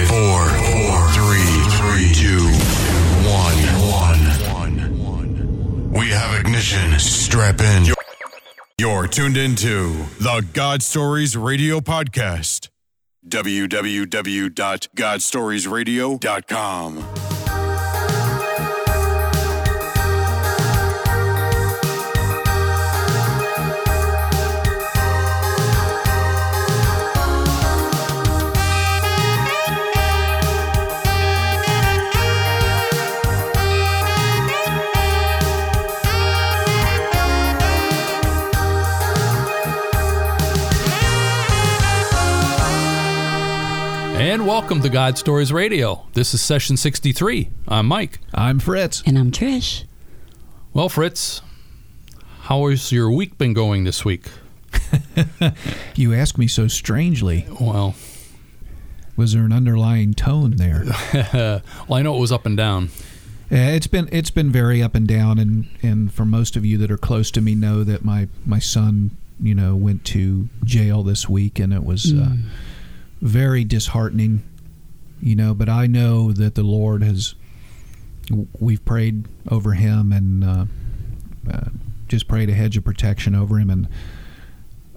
Five, four, four, three, three, two, one, one. We have ignition. Strap in. You're tuned into the God Stories Radio Podcast. www.godstoriesradio.com. And welcome to God Stories Radio. This is session 63. I'm Mike. I'm Fritz. And I'm Trish. Well, Fritz, how has your week been going this week? You ask me so strangely. Well, Was there an underlying tone there? well, I know it was up and down. It's been it's been very up and down, and and for most of you that are close to me know that my my son, you know, went to jail this week, and it was uh, very disheartening, you know. But I know that the Lord has. We've prayed over him and uh, uh, just prayed a hedge of protection over him, and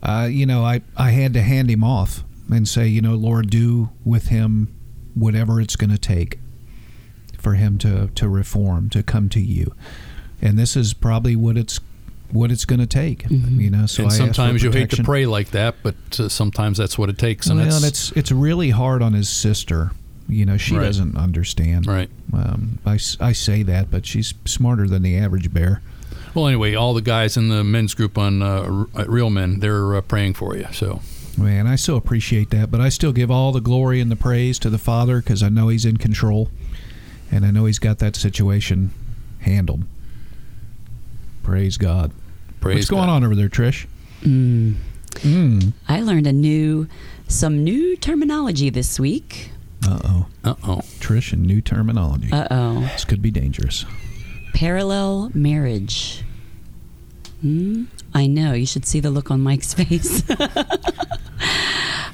uh, you know, I I had to hand him off and say, you know, Lord, do with him whatever it's going to take for him to to reform, to come to you. And this is probably what it's what it's going to take, you know. So and I sometimes you hate to pray like that, but uh, sometimes that's what it takes. And well, it's, and it's it's really hard on his sister. You know, she Right. doesn't understand. right. Um, I, s- I say that, but she's smarter than the average bear. Well, anyway, all the guys in the men's group on uh, Real Men, they're uh, praying for you. So, Man, I so appreciate that, but I still give all the glory and the praise to the Father because I know He's in control, and I know He's got that situation handled. Praise God. Praise What's going God. on over there, Trish? Mm. Mm. I learned a new, some new terminology this week. Uh oh, Uh oh. Trish and new terminology. Uh oh. this could be dangerous. Parallel marriage. Hmm? I know. You should see the look on Mike's face.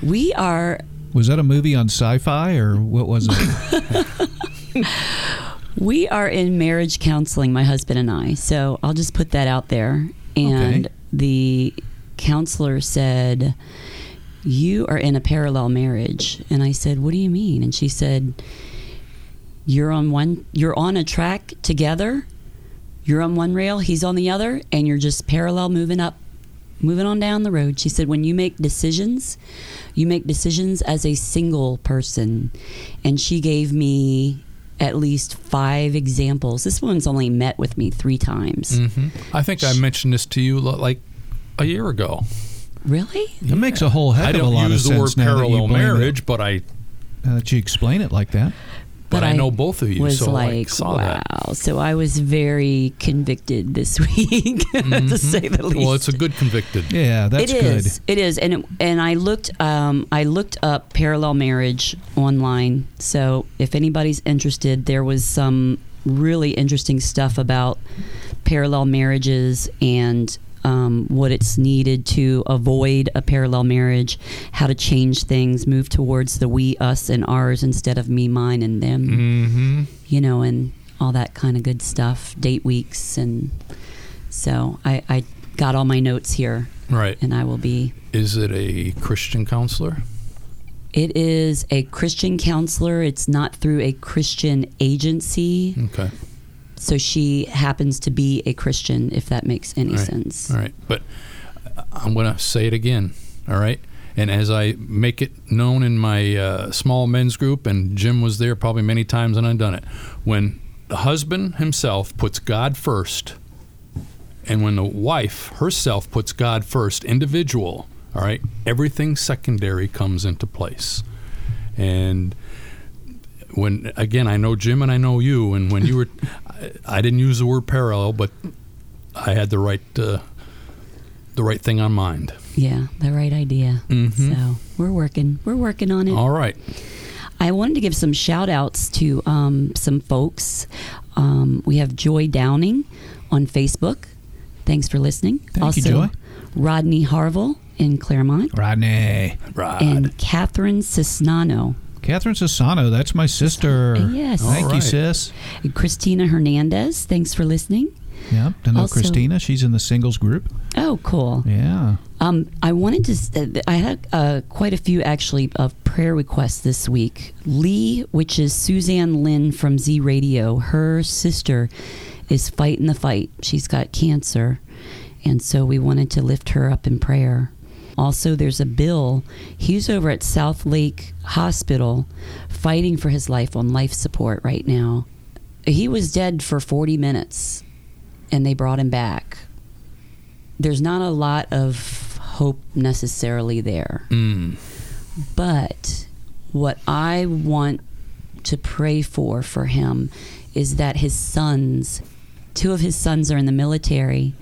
we are Was that a movie on Sci-Fi or what was it? we are in marriage counseling, my husband and I. So I'll just put that out there. And Okay. the counselor said, You are in a parallel marriage. And I said, What do you mean? And she said, You're on one you're on a track together. You're on one rail, he's on the other, and you're just parallel moving up, moving on down the road. She said, When you make decisions, you make decisions as a single person. And she gave me at least five examples. This woman's only met with me three times. hmm I think I mentioned this to you like a year ago. Really? It makes a whole heck I of a don't lot use of the sense word now you parallel blame it- marriage, but I now that you explain it like that. But, I, know both of you, was so I like, saw wow. that. So I was very convicted this week, to say the least. Mm-hmm. Well, it's a good convicted. Yeah, that's It good. is. It is, and it, and I looked. Um, I looked up parallel marriage online. So if anybody's interested, there was some really interesting stuff about parallel marriages and um, what it's needed to avoid a parallel marriage, how to change things, move towards the we, us, and ours instead of me, mine, and them. Mm-hmm. You know, and all that kind of good stuff. Date weeks, and so I, I got all my notes here Right. and I will be. Is it a Christian counselor? It is a Christian counselor. It's not through a Christian agency. Okay. So she happens to be a Christian, if that makes any Right. sense. All right. But I'm going to say it again. All right. And as I make it known in my uh, small men's group, and Jim was there probably many times and I've done it, when the husband himself puts God first, and when the wife herself puts God first, individual, all right, everything secondary comes into place. And when again, I know Jim and I know you, and when you were, I, I didn't use the word parallel, but I had the right uh, the right thing on mind. Yeah, the right idea. Mhm. So we're working. We're working on it. All right, I wanted to give some shout outs to um, some folks. Um, we have Joy Downing on Facebook. Thanks for listening. Thank also, you, Joy. Rodney Harville in Clermont. Rodney. Rod. and Catherine Cisnano Catherine Sassano, that's my sister. Yes. Thank All you, right. sis. Christina Hernandez, thanks for listening. Yep. I know Also- Christina. She's in the singles group. Oh, cool. Yeah. Um, I wanted to. uh, I had uh, quite a few actually of prayer requests this week. Lee, which is Suzanne Lynn from Z Radio, her sister is fighting the fight. She's got cancer, and so we wanted to lift her up in prayer. Also, there's a Bill. He's over at South Lake Hospital, fighting for his life on life support right now. He was dead for 40 minutes, and they brought him back there's not a lot of hope necessarily there. Mm. But what I want to pray for for him is that his sons, two of his sons are in the military,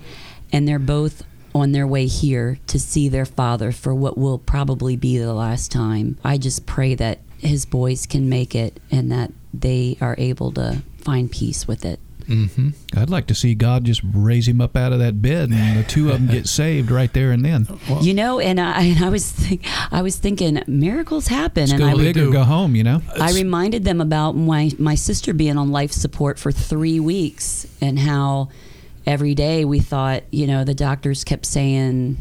and they're both on their way here to see their father for what will probably be the last time. I just pray that his boys can make it and that they are able to find peace with it. Mm-hmm. I'd like to see God just raise him up out of that bed and the two of them get saved right there and then. Well, You know, and I, and I was think, I was thinking miracles happen, and go I big do. or go home, you know? I reminded them about my my sister being on life support for three weeks and how every day we thought, you know, the doctors kept saying,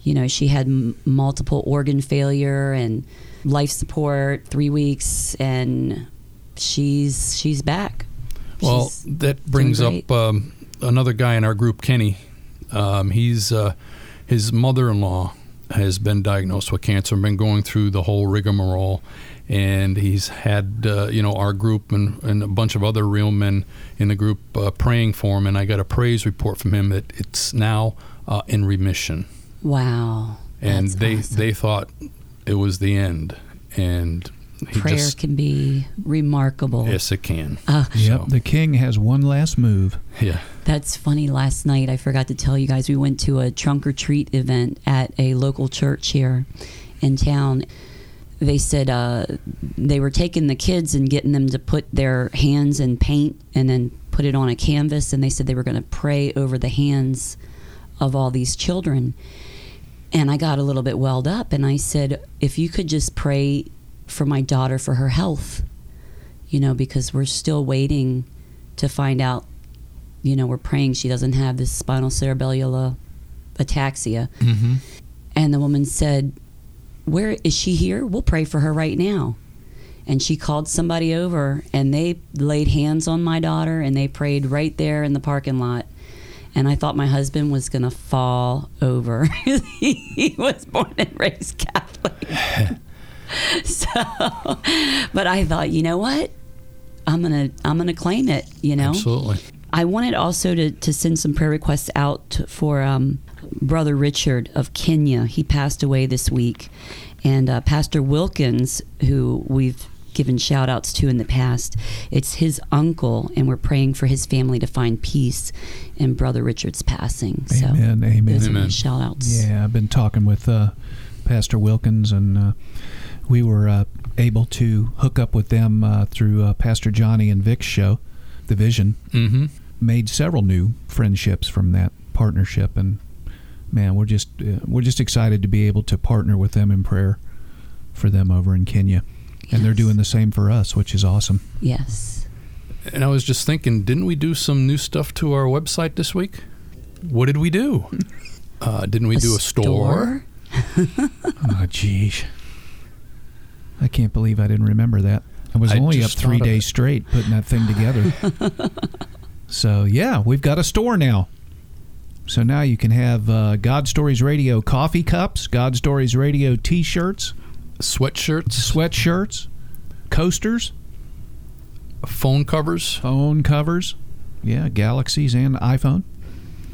you know, she had m- multiple organ failure and life support three weeks, and she's she's back. Well, She's that brings up um, another guy in our group, Kenny. Um, he's uh, his mother-in-law has been diagnosed with cancer and been going through the whole rigmarole. And he's had, uh, you know, our group and, and a bunch of other real men in the group uh, praying for him. And I got a praise report from him that it's now uh, in remission. wow. And That's they awesome. they thought it was the end. And he prayer just can be remarkable. yes, it can. Uh, Yep. So, The king has one last move. yeah. That's funny. Last night, I forgot to tell you guys, we went to a trunk or treat event at a local church here in town. They said uh, they were taking the kids and getting them to put their hands in paint and then put it on a canvas. And they said they were going to pray over the hands of all these children. And I got a little bit welled up and I said, if you could just pray for my daughter for her health, you know, because we're still waiting to find out you know, we're praying she doesn't have this spinal cerebellar ataxia. Mm-hmm. And the woman said, Where is she here? We'll pray for her right now. And she called somebody over and they laid hands on my daughter and they prayed right there in the parking lot. And I thought my husband was going to fall over. he was born and raised Catholic. so, but I thought, you know what? I'm going to I'm going to claim it, you know. Absolutely. I wanted also to, to send some prayer requests out for um, Brother Richard of Kenya. He passed away this week. And uh, Pastor Wilkins, who we've given shout outs to in the past, it's his uncle, and we're praying for his family to find peace in Brother Richard's passing. So Amen. Amen. those are shout outs. Yeah, I've been talking with uh, Pastor Wilkins, and uh, we were uh, able to hook up with them uh, through uh, Pastor Johnny and Vic's show, The Vision. Mm-hmm. Made several new friendships from that partnership, and man, we're just uh, we're just excited to be able to partner with them in prayer for them over in Kenya, and they're doing the same for us, which is awesome. Yes. And I was just thinking, didn't we do some new stuff to our website this week? What did we do? Uh, didn't we do a store? Oh, geez. I can't believe I didn't remember that. I was I only up three days straight putting that thing together. so, yeah, we've got a store now. So now you can have uh, God Stories Radio coffee cups, God Stories Radio t shirts, Sweatshirts, sweatshirts, coasters, phone covers. phone covers. Yeah, Galaxies and iPhone.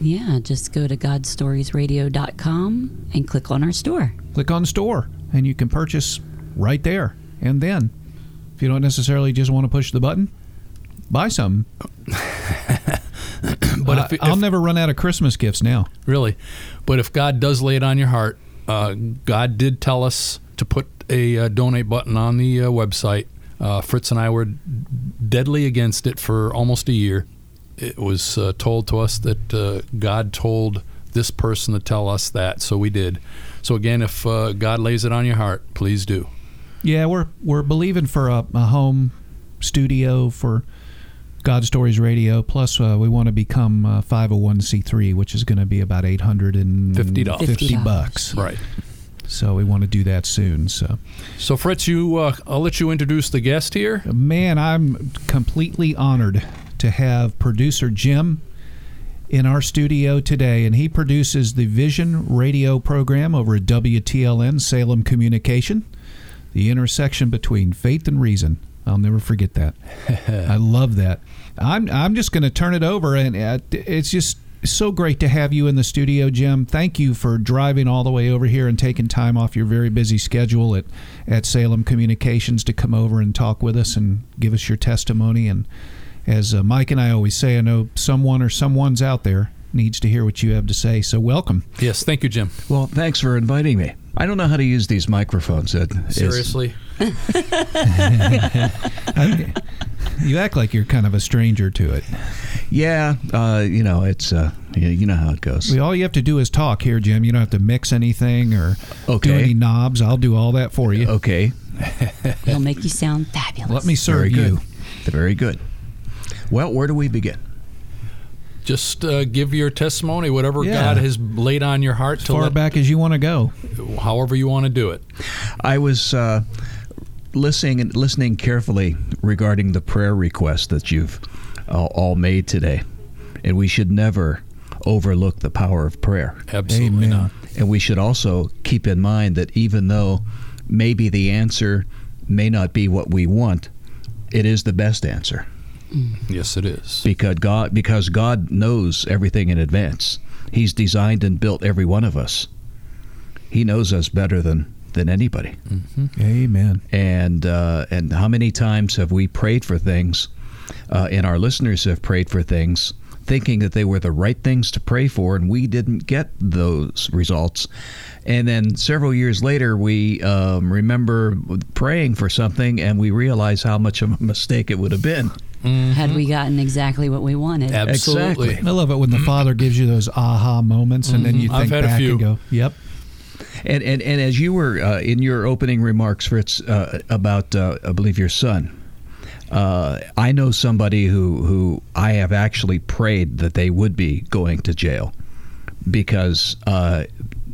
Yeah, just go to godstoriesradio.com and click on our store. Click on store, and you can purchase right there and then. If you don't necessarily just want to push the button, buy some. But I- if, I'll if- never run out of Christmas gifts now. really, but if God does lay it on your heart, uh, God did tell us to put a uh, donate button on the uh, website. Uh, Fritz and I were deadly against it for almost a year. It was uh, told to us that uh, God told this person to tell us that, so we did. So again, if uh, God lays it on your heart, please do. Yeah, we're we're believing for a, a home studio for God Stories Radio. Plus, uh, we want to become uh, 501c3, which is going to be about eight hundred and $50. fifty bucks. Right. So we want to do that soon. So, So Fritz, you, uh, I'll let you introduce the guest here. man, I'm completely honored to have producer Jim in our studio today, and he produces the Vision Radio program over at WTLN Salem Communication, the intersection between faith and reason. I'll never forget that. I love that. I'm I'm just going to turn it over, and uh, it's just so great to have you in the studio, Jim. Thank you for driving all the way over here and taking time off your very busy schedule at at Salem Communications to come over and talk with us and give us your testimony. And as uh, Mike and I always say, I know someone or someone's out there needs to hear what you have to say. So welcome. Yes, thank you, Jim. Well, thanks for inviting me. I don't know how to use these microphones. It, it's- Seriously. I- you act like you're kind of a stranger to it. yeah, uh, you know, it's uh, you you know how it goes. We, all you have to do is talk here, Jim. You don't have to mix anything or do any knobs. I'll do all that for you. Okay, He'll make you sound fabulous. Let me serve very you. good. Very good. Well, where do we begin? Just uh, give your testimony, whatever Yeah. God has laid on your heart As to far let, back as you want to go. however you want to do it. I was uh, listening and listening carefully regarding the prayer request that you've uh, all made today, and we should never overlook the power of prayer. Absolutely Amen. not. And we should also keep in mind that even though maybe the answer may not be what we want, it is the best answer Yes, it is. because God because God knows everything in advance. He's designed and built every one of us. He knows us better than than anybody. Amen. And uh, and how many times have we prayed for things, uh, and our listeners have prayed for things, thinking that they were the right things to pray for, and we didn't get those results. And then several years later, we um, remember praying for something, and we realize how much of a mistake it would have been. Had we gotten exactly what we wanted. Absolutely. Exactly. I love it when the Father gives you those aha moments, and then you Mhm. I've think had a back few. and go, "Yep, And and, and as you were uh, in your opening remarks, Fritz, uh, about uh, I believe your son, uh, I know somebody who who I have actually prayed that they would be going to jail because. Uh,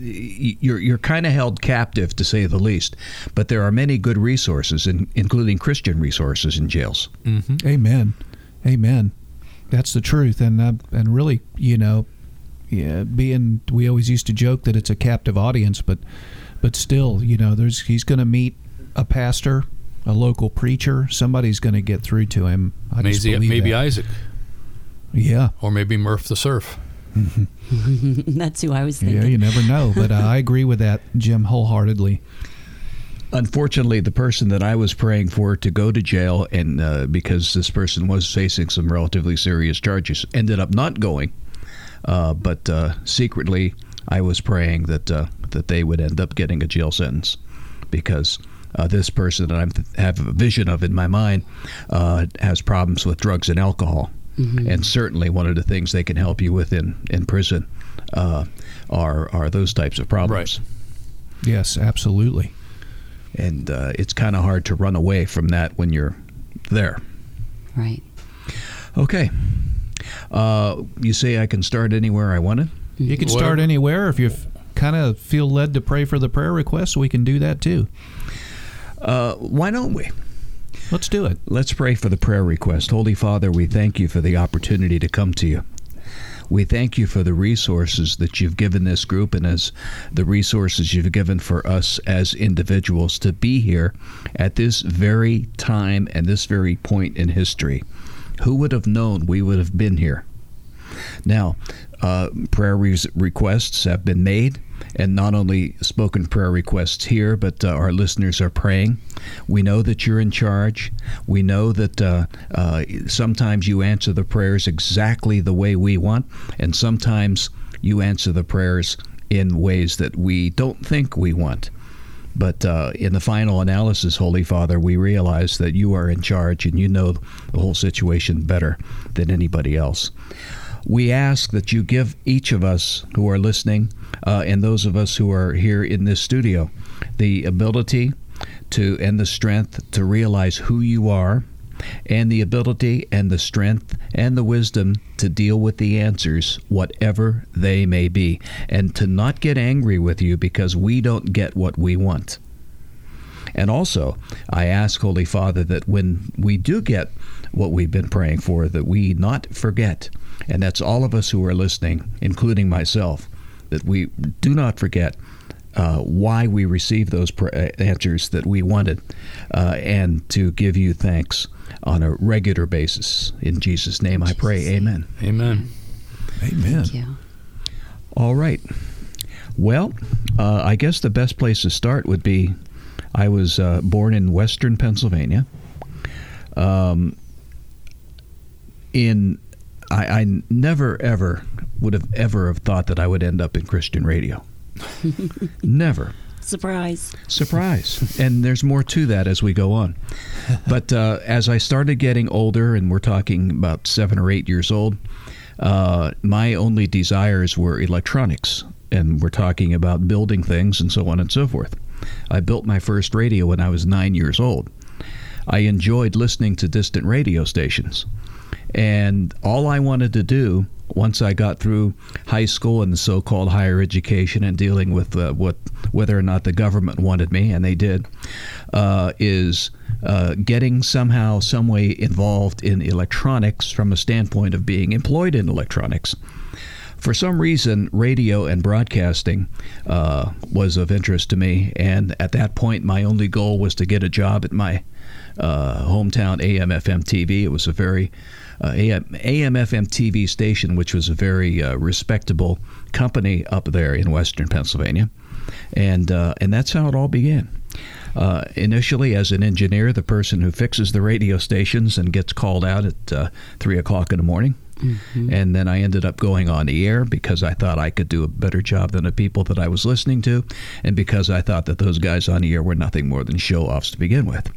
you're you're kind of held captive to say the least, but there are many good resources, in, including Christian resources in jails. Amen, Amen." That's the truth, and uh, and really, you know, yeah, being we always used to joke that it's a captive audience, but but still, you know, there's he's going to meet a pastor, a local preacher, somebody's going to get through to him. I just Maybe, believe maybe that. Isaac, yeah, or maybe Murph the Surf. That's who I was thinking. yeah, you never know, but uh, I agree with that, Jim, wholeheartedly. Unfortunately, the person that I was praying for to go to jail, and uh, because this person was facing some relatively serious charges, ended up not going. Uh, but uh, secretly, I was praying that uh, that they would end up getting a jail sentence, because uh, this person that I have a vision of in my mind uh, has problems with drugs and alcohol, and certainly one of the things they can help you with in in prison uh, are are those types of problems Right. Yes, absolutely. and uh, it's kind of hard to run away from that when you're there. Right. Okay. Uh, you say I can start anywhere I want to? You can Whatever. start anywhere if you kind of feel led to pray for the prayer request. We can do that too. Uh, why don't we? Let's do it. Let's pray for the prayer request. Holy Father, we thank you for the opportunity to come to you. We thank you for the resources that you've given this group and as the resources you've given for us as individuals to be here at this very time and this very point in history. Who would have known we would have been here? Now, uh, prayer res- requests have been made, and not only spoken prayer requests here, but uh, our listeners are praying. We know that you're in charge. We know that uh, uh, sometimes you answer the prayers exactly the way we want, and sometimes you answer the prayers in ways that we don't think we want. But uh, in the final analysis, Holy Father, we realize that you are in charge and you know the whole situation better than anybody else. We ask that you give each of us who are listening uh, and those of us who are here in this studio the ability to and the strength to realize who you are and the ability and the strength and the wisdom to deal with the answers, whatever they may be, and to not get angry with you because we don't get what we want. And also, I ask Holy Father that when we do get what we've been praying for, that we not forget, and that's all of us who are listening, including myself, that we do not forget uh, why we received those answers that we wanted, uh, and to give you thanks on a regular basis. In Jesus' name I pray. Amen. Amen. Amen. Thank you. All right. Well, uh, I guess the best place to start would be I was uh, born in western Pennsylvania. Um, in I, I never ever would have ever have thought that I would end up in Christian radio. never. Surprise. Surprise. and there's more to that as we go on. But uh, as I started getting older, and we're talking about seven or eight years old, uh, my only desires were electronics. And we're talking about building things and so on and so forth. I built my first radio when I was nine years old. I enjoyed listening to distant radio stations. And all I wanted to do once I got through high school and the so-called higher education and dealing with uh, what whether or not the government wanted me, and they did, uh, is uh, getting somehow, some way involved in electronics from a standpoint of being employed in electronics. For some reason, radio and broadcasting uh, was of interest to me, and at that point, my only goal was to get a job at my uh, hometown AM FM TV. It was a very uh, AM, AM FM TV station, which was a very uh, respectable company up there in Western Pennsylvania, and uh, and that's how it all began. Uh, initially, as an engineer, the person who fixes the radio stations and gets called out at uh, three o'clock in the morning. Mm-hmm. And then I ended up going on the air because I thought I could do a better job than the people that I was listening to, and because I thought that those guys on the air were nothing more than show offs to begin with.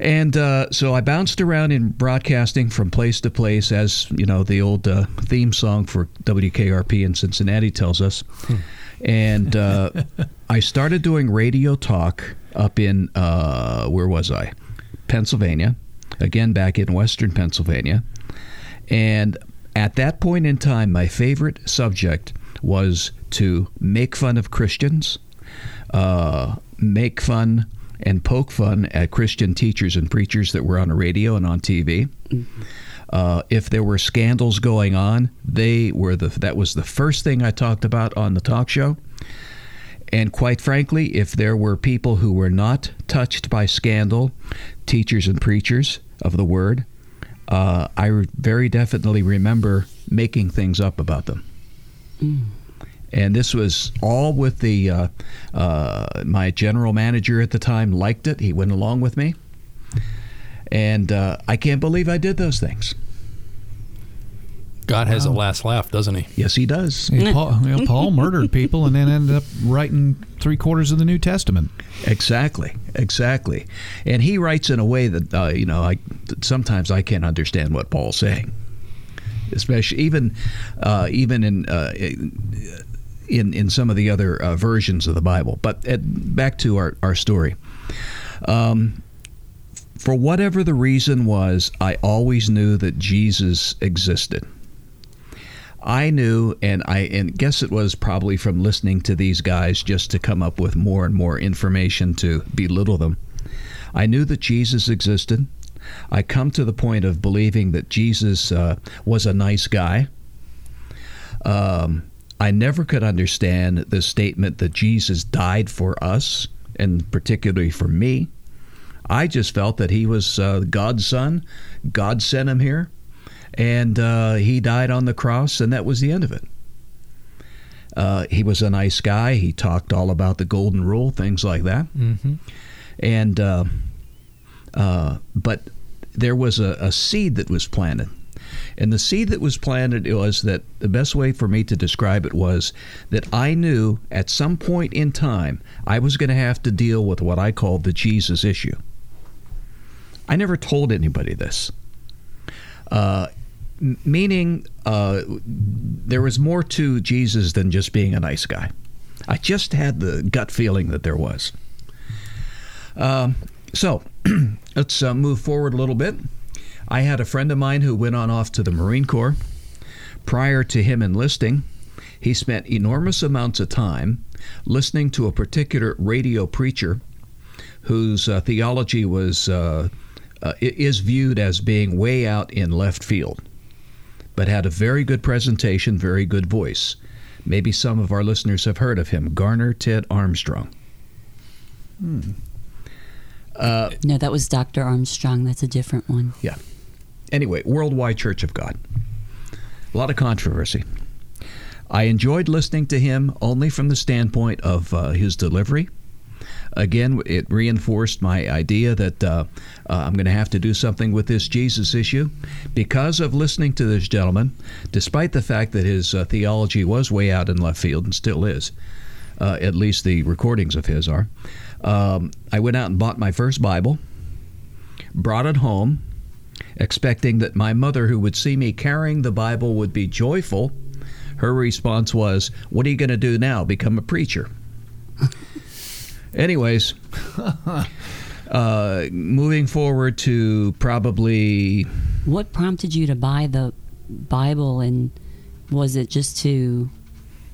And uh, so I bounced around in broadcasting from place to place, as you know, the old uh, theme song for WKRP in Cincinnati tells us. and uh, I started doing radio talk up in uh, where was I? Pennsylvania, again back in Western Pennsylvania. And at that point in time, my favorite subject was to make fun of Christians, uh, make fun and poke fun at Christian teachers and preachers that were on the radio and on TV. Uh, if there were scandals going on, they were the that was the first thing I talked about on the talk show. And quite frankly, if there were people who were not touched by scandal, teachers and preachers of the word, uh, I very definitely remember making things up about them. And this was all with the uh, uh, my general manager at the time liked it. He went along with me, and uh, I can't believe I did those things. God has a last laugh, doesn't he? Yes, he does. Yeah, Paul, you know, Paul murdered people and then ended up writing three quarters of the New Testament. Exactly, exactly. And he writes in a way that uh, you know, I sometimes I can't understand what Paul's saying, especially even uh, even in. Uh, in, in in some of the other uh, versions of the Bible. But at, back to our, our story. Um, for whatever the reason was, I always knew that Jesus existed. I knew, and I and guess it was probably from listening to these guys just to come up with more and more information to belittle them. I knew that Jesus existed. I come to the point of believing that Jesus uh, was a nice guy. Um, I never could understand the statement that Jesus died for us, and particularly for me. I just felt that he was uh, God's son. God sent him here, and uh, he died on the cross, and that was the end of it. Uh, he was a nice guy. He talked all about the golden rule, things like that. Mm-hmm. And uh, uh, but there was a, a seed that was planted. And the seed that was planted was that the best way for me to describe it was that I knew at some point in time I was going to have to deal with what I called the Jesus issue. I never told anybody this. Uh, meaning, uh, there was more to Jesus than just being a nice guy. I just had the gut feeling that there was. Um, so let's uh, move forward a little bit. I had a friend of mine who went on off to the Marine Corps. Prior to him enlisting, he spent enormous amounts of time listening to a particular radio preacher whose uh, theology was uh, uh, is viewed as being way out in left field, but had a very good presentation, very good voice. Maybe some of our listeners have heard of him, Garner Ted Armstrong. Hmm. No, that was Dr. Armstrong. That's a different one. Yeah. Anyway, Worldwide Church of God. A lot of controversy. I enjoyed listening to him only from the standpoint of uh, his delivery. Again, it reinforced my idea that uh, uh, I'm going to have to do something with this Jesus issue because of listening to this gentleman, despite the fact that his uh, theology was way out in left field and still is. Uh, at least the recordings of his are. Um, I went out and bought my first Bible, brought it home, expecting that my mother, who would see me carrying the Bible, would be joyful. Her response was, What are you going to do now? Become a preacher. Anyways, uh, moving forward to probably What prompted you to buy the Bible and was it just to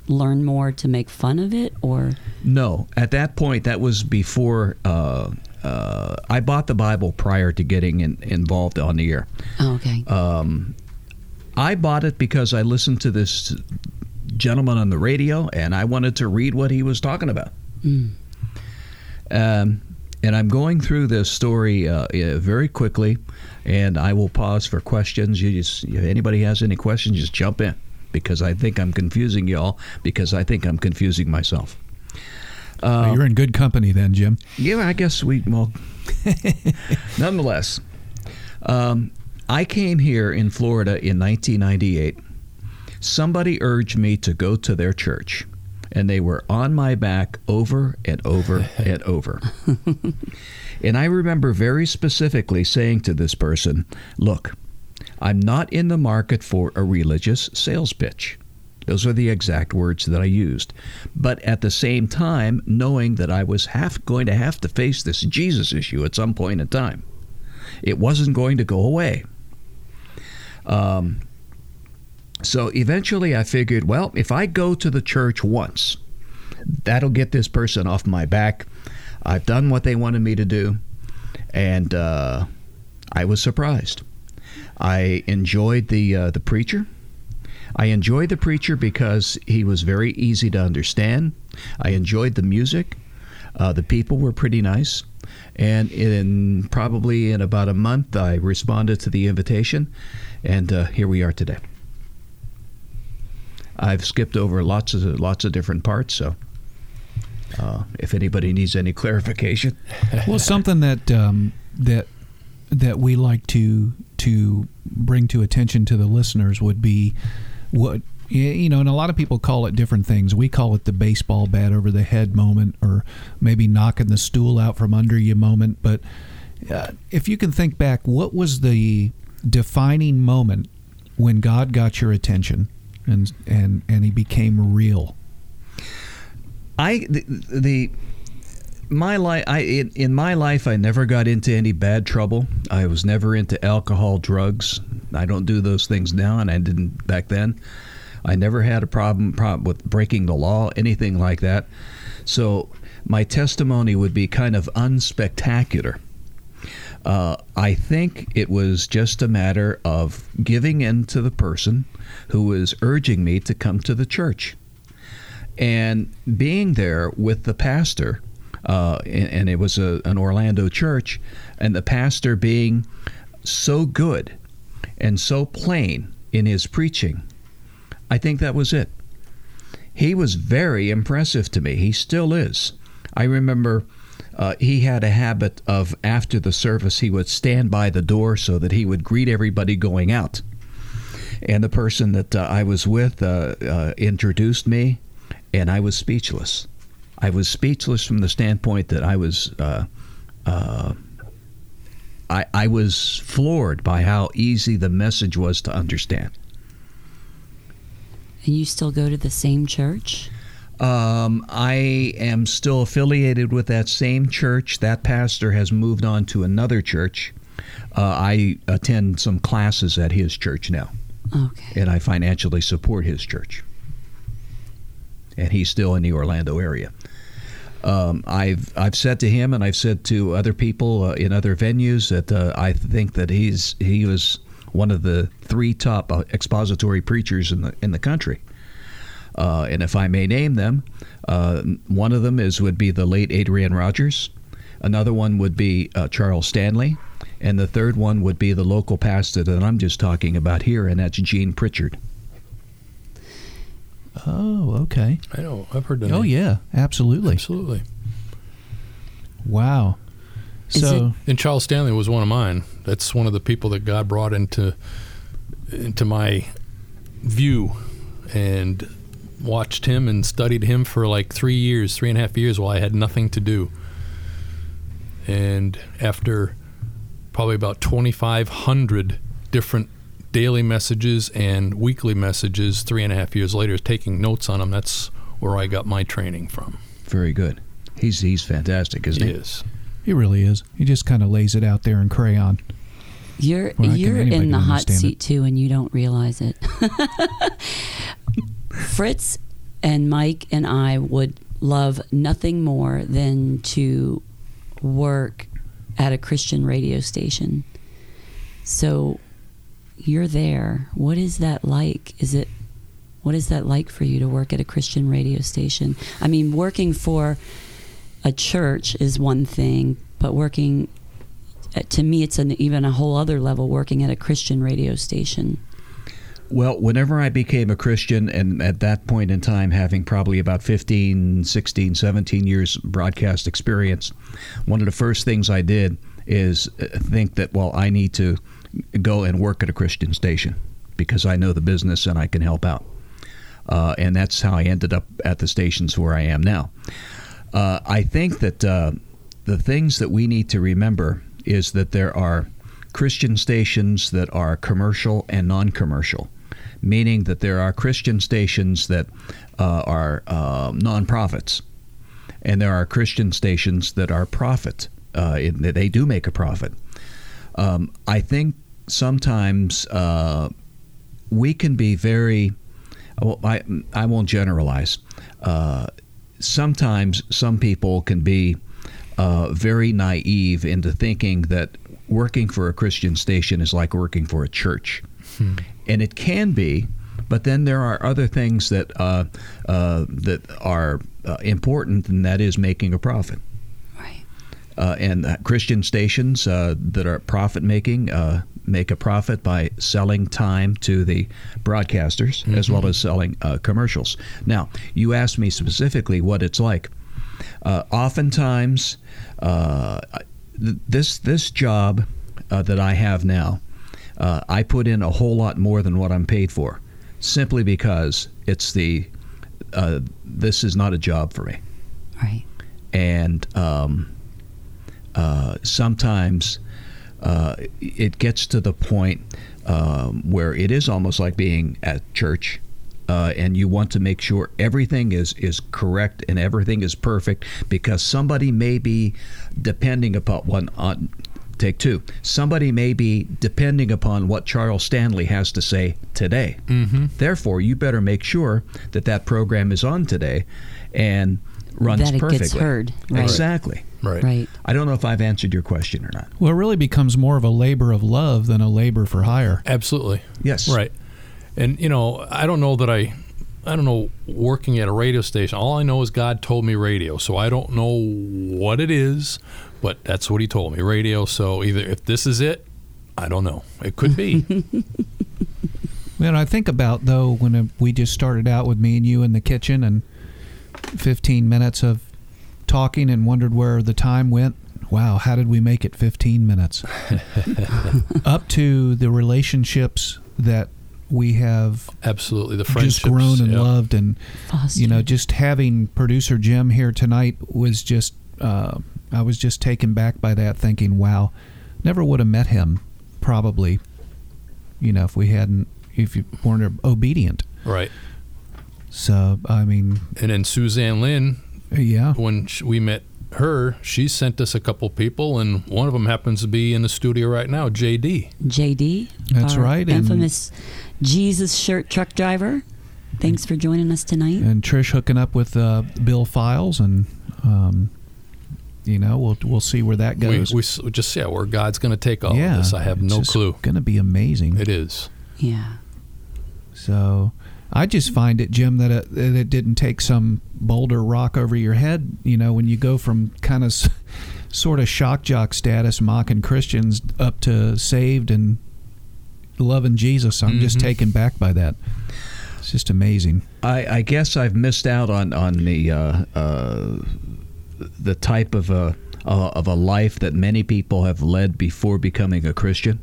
learn more to make fun of it or no. At that point, that was before uh, uh, I bought the Bible prior to getting in, involved on the air. oh, okay Um, I bought it because I listened to this gentleman on the radio and I wanted to read what he was talking about. Mm. Um, and I'm going through this story uh, uh, very quickly, and I will pause for questions. You just, if anybody has any questions, just jump in because I think I'm confusing y'all because I think I'm confusing myself. Well, you're in good company then, Jim. Yeah, I guess we, well, nonetheless, um, I came here in Florida in 1998. Somebody urged me to go to their church, and they were on my back over and over and over. and I remember very specifically saying to this person, Look, I'm not in the market for a religious sales pitch. Those are the exact words that I used. But at the same time, knowing that I was half going to have to face this Jesus issue at some point in time, it wasn't going to go away. Um, so eventually I figured, well, if I go to the church once, that'll get this person off my back. I've done what they wanted me to do. And uh, I was surprised. I enjoyed the uh, the preacher. I enjoyed the preacher because he was very easy to understand. I enjoyed the music. Uh, the people were pretty nice. And in probably in about a month, I responded to the invitation, and uh, here we are today. I've skipped over lots of lots of different parts, so uh, if anybody needs any clarification, well, something that um, that that we like to to bring to attention to the listeners would be what you know, and a lot of people call it different things. We call it the baseball bat over the head moment, or maybe knocking the stool out from under you moment. But uh, if you can think back, what was the defining moment when God got your attention and and and He became real? I the, the my life I in, in my life I never got into any bad trouble. I was never into alcohol, drugs. I don't do those things now, and I didn't back then. I never had a problem, problem with breaking the law, anything like that. So my testimony would be kind of unspectacular. Uh, I think it was just a matter of giving in to the person who was urging me to come to the church and being there with the pastor, uh, and, and it was a, an Orlando church, and the pastor being so good and so plain in his preaching, I think that was it. He was very impressive to me. He still is. I remember uh, he had a habit of after the service, he would stand by the door so that he would greet everybody going out. And the person that uh, I was with uh, uh, introduced me, and I was speechless. I was speechless from the standpoint that I was. Uh, uh, I, I was floored by how easy the message was to understand. and you still go to the same church Um, I am still affiliated with that same church. That pastor has moved on to another church. Uh, I attend some classes at his church now, Okay. and I financially support his church. And he's still in the Orlando area. Um, I've I've said to him, and I've said to other people uh, in other venues that uh, I think that he's he was one of the three top uh, expository preachers in the in the country. Uh, and if I may name them, uh, one of them is would be the late Adrian Rogers. Another one would be uh, Charles Stanley, and the third one would be the local pastor that I'm just talking about here, and that's Gene Pritchard. Oh, okay. I know. I've heard that. Oh, name. yeah, absolutely. Absolutely. Wow. Is So, And Charles Stanley was one of mine. That's one of the people that God brought into into my view, and watched him and studied him for like three years, three and a half years, while I had nothing to do. And after probably about 2,500 different daily messages and weekly messages, three and a half years later, taking notes on them, that's where I got my training from. Very good. He's he's fantastic, isn't He he? is. he really is. He just kind of lays it out there in crayon. You're Well, you're in the hot seat it. too, and you don't realize it. Fritz and Mike and I would love nothing more than to work at a Christian radio station. So you're there. What is that like? Is it what is that like for you to work at a Christian radio station? I mean, working for a church is one thing, but working uh, to me it's an even a whole other level working at a Christian radio station. Well, whenever I became a Christian, and at that point in time, having probably about 15, 16, 17 years broadcast experience, one of the first things I did is uh, think that, well, I need to go and work at a Christian station because I know the business and I can help out. Uh, and that's how I ended up at the stations where I am now. Uh, I think that uh, the things that we need to remember is that there are Christian stations that are commercial and non commercial, meaning that there are Christian stations that uh, are uh, nonprofits, and there are Christian stations that are profit. Uh, they do make a profit. Um, I think sometimes uh, we can be very. Well, I, I won't generalize. Uh, sometimes some people can be uh, very naive into thinking that working for a Christian station is like working for a church. And it can be, but then there are other things that, uh, uh, that are uh, important, and that is making a profit. Uh, and Christian stations uh, that are profit making uh, make a profit by selling time to the broadcasters as well as selling uh, commercials. Now, you asked me specifically what it's like. Uh, oftentimes, uh, this this job uh, that I have now, uh, I put in a whole lot more than what I'm paid for, simply because it's the uh, this is not a job for me Right. and um, uh, sometimes uh, it gets to the point um, where it is almost like being at church. Uh, and you want to make sure everything is, is correct and everything is perfect because somebody may be depending upon one on take two somebody may be depending upon what charles stanley has to say today mm-hmm. therefore you better make sure that that program is on today and runs That it perfectly gets heard, right. exactly Right. Right. I don't know if I've answered your question or not. Well, it really becomes more of a labor of love than a labor for hire. Absolutely. Yes. Right. And you know, I don't know that I I don't know working at a radio station. All I know is God told me radio. So I don't know what it is, but that's what he told me. Radio. So either if this is it, I don't know. It could be. When I think about though, when uh, we just started out with me and you in the kitchen and 15 minutes of talking and wondered where the time went. Wow, how did we make it 15 minutes? Up to the relationships that we have Absolutely. The friendships. just grown and yeah. loved and Foster. you know just having producer jim here tonight was just uh, i was just taken back by that thinking wow never would have met him probably you know if we hadn't if you weren't obedient Right. So I mean, And then Suzanne Lynn, yeah, when sh- we met her, she sent us a couple people, and one of them happens to be in the studio right now, JD. JD. That's our right, and- Infamous Jesus shirt truck driver. Thanks for joining us tonight. and Trish hooking up with uh, Bill Files, and um, you know we'll we'll see where that goes. we s- just yeah, where God's going to take all yeah, of this, I have no clue. It's Going to be amazing. It is. Yeah. So I just find it, Jim, that it, that it didn't take some boulder rock over your head. You know, when you go from kind of s- sort of shock jock status, mocking Christians, up to saved and loving Jesus. I'm just Mhm. taken back by that. It's just amazing. I, I guess I've missed out on on the uh, uh, the type of a uh, of a life that many people have led before becoming a Christian.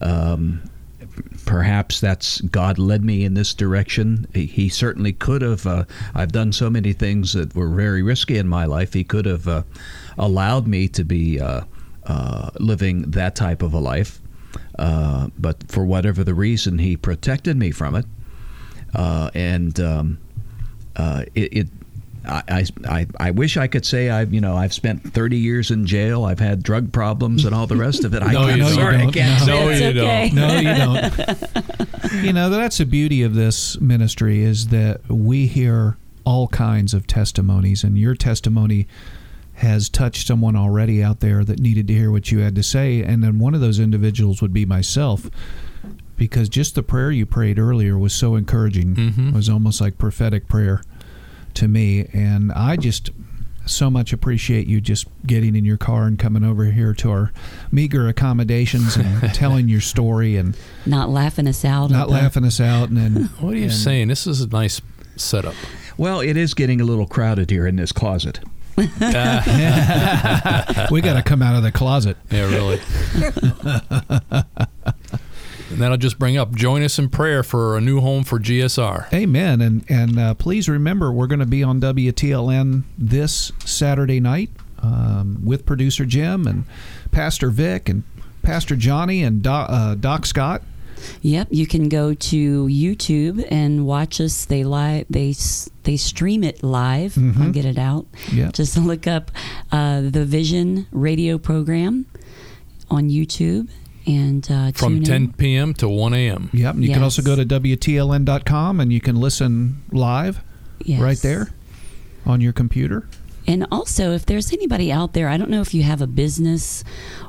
Um, perhaps that's God led me in this direction. He, certainly could have. Uh, I've done so many things that were very risky in my life. He could have uh, allowed me to be uh, uh, living that type of a life, uh, but for whatever the reason, He protected me from it uh, and um, it. it I, I, I wish I could say I've you know I've spent 30 years in jail. I've had drug problems and all the rest of it. I No, can't, you don't. sorry, I No, can't no. say No, It's you okay. don't. No, you don't. you know, that's the beauty of this ministry is that we hear all kinds of testimonies, and your testimony has touched someone already out there that needed to hear what you had to say. And then one of those individuals would be myself, because just the prayer you prayed earlier was so encouraging. Mhm. It was almost like prophetic prayer to me. And I just so much appreciate you just getting in your car and coming over here to our meager accommodations and telling your story and Not laughing us out. not uh, laughing us out. And then What are you and- saying? This is a nice setup. Well, it is getting a little crowded here in this closet. We got to come out of the closet. yeah, really. And that'll just bring up join us in prayer for a new home for GSR. Amen. And and uh, please remember, we're going to be on WTLN this Saturday night um, with producer Jim and Pastor Vic and Pastor Johnny and Doc, uh, Doc Scott. Yep, you can go to YouTube and watch us. They live. They they stream it live. I'll Mhm. get it out. Yep. Just look up uh, the Vision radio program on YouTube and uh, From tune 10 in. p.m. to 1 a.m. Yep. And you can also go to WTLN.com and you can listen live Yes. right there on your computer. And also, if there's anybody out there, I don't know if you have a business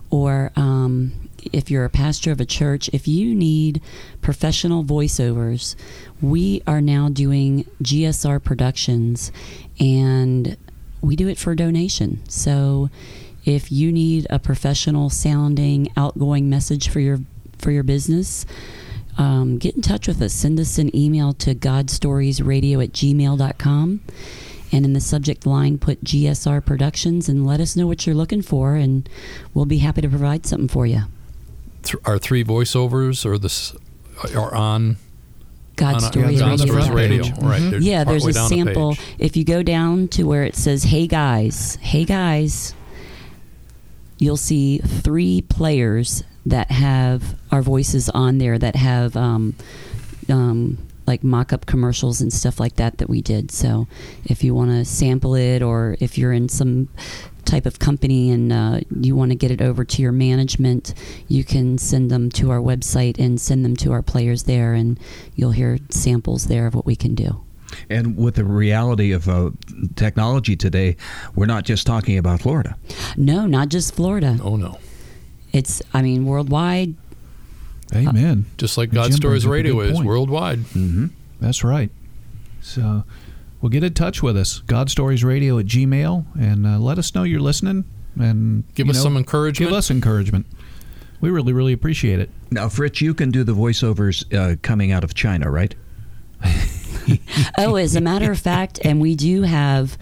or um, if you're a pastor of a church, if you need professional voiceovers, we are now doing GSR productions and we do it for donation. So if you need a professional sounding, outgoing message for your for your business, um, get in touch with us. Send us an email to godstoriesradio at gmail.com. And in the subject line, put GSR Productions and let us know what you're looking for, and we'll be happy to provide something for you. Our three voiceovers or this are on God on a- Stories Yeah, on God Radio. Stories Radio. page. Right. They're Yeah, there's a sample. page. If you go down to where it says, Hey guys, hey guys, you'll see three players that have our voices on there that have um, um, like mock up commercials and stuff like that that we did. So if you want to sample it or if you're in some type of company and uh, you want to get it over to your management, you can send them to our website and send them to our players there, and you'll hear samples there of what we can do. And with the reality of uh, technology today, we're not just talking about Florida. No, not just Florida. Oh no. It's, I mean, worldwide. Amen. Just like Jim God Stories brings up a Radio is point. worldwide. Mm-hmm. That's right. So, well, get in touch with us. God Stories Radio at Gmail, and uh, let us know you're listening. And Give us know, some encouragement. Give us encouragement. We really, really appreciate it. Now, Fritz, you can do the voiceovers uh, coming out of China, right? Oh, as a matter of fact, and we do have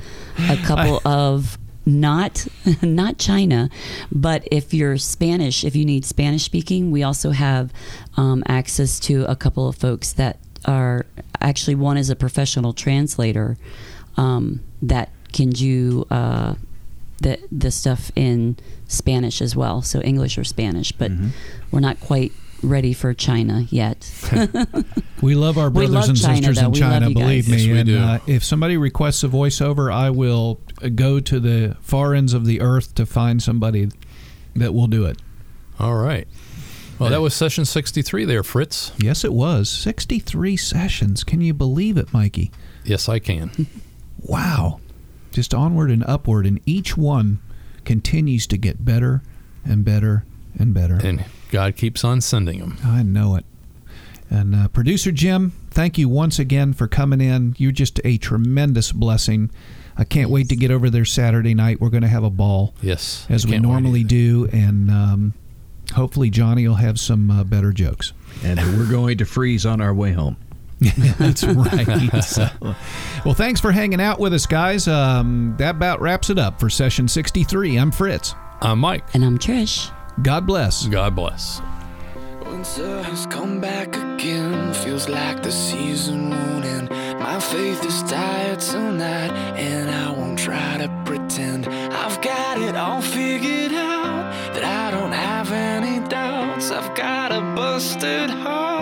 a couple of not not China, but if you're Spanish, if you need Spanish speaking, we also have um, access to a couple of folks that are actually one is a professional translator um, that can do uh, the the stuff in Spanish as well, so English or Spanish, but Mhm. we're not quite ready for China yet. We love our brothers love and China, sisters though. in We China, believe me. Yes, we and do. Uh, if somebody requests a voiceover, I will uh, go to the far ends of the earth to find somebody that will do it. All right. Well, that was session 63 there, Fritz. Yes, it was 63 sessions. Can you believe it, Mikey? Yes, I can. Wow. Just onward and upward, and each one continues to get better and better and better. and God keeps on sending them. I know it. And uh, producer Jim, thank you once again for coming in. You're just a tremendous blessing. I can't wait to get over there Saturday night. We're going to have a ball Yes. as we normally do, and um, hopefully Johnny will have some uh, better jokes. And we're going to freeze on our way home. That's right. So, well, thanks for hanging out with us, guys. Um, that about wraps it up for session 63. I'm Fritz. I'm Mike. and I'm Trish. God bless. God bless. Winter has come back again. Feels like the season won't end. My faith is tired tonight, and I won't try to pretend I've got it all figured out. That I don't have any doubts. I've got a busted heart.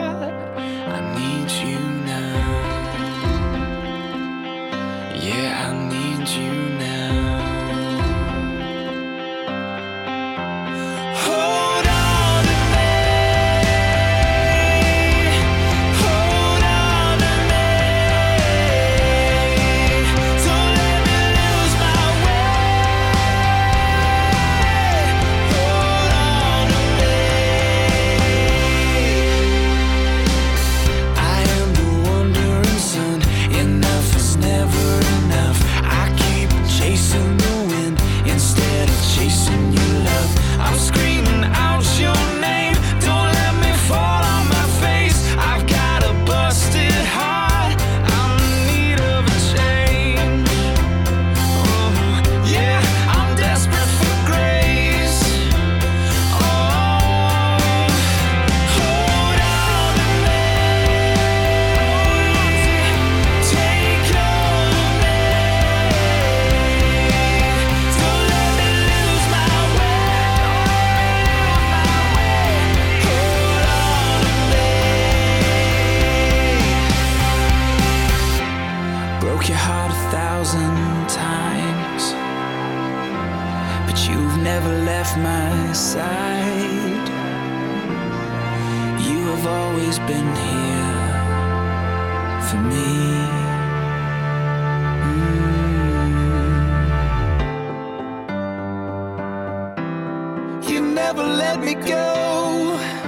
Never let me go.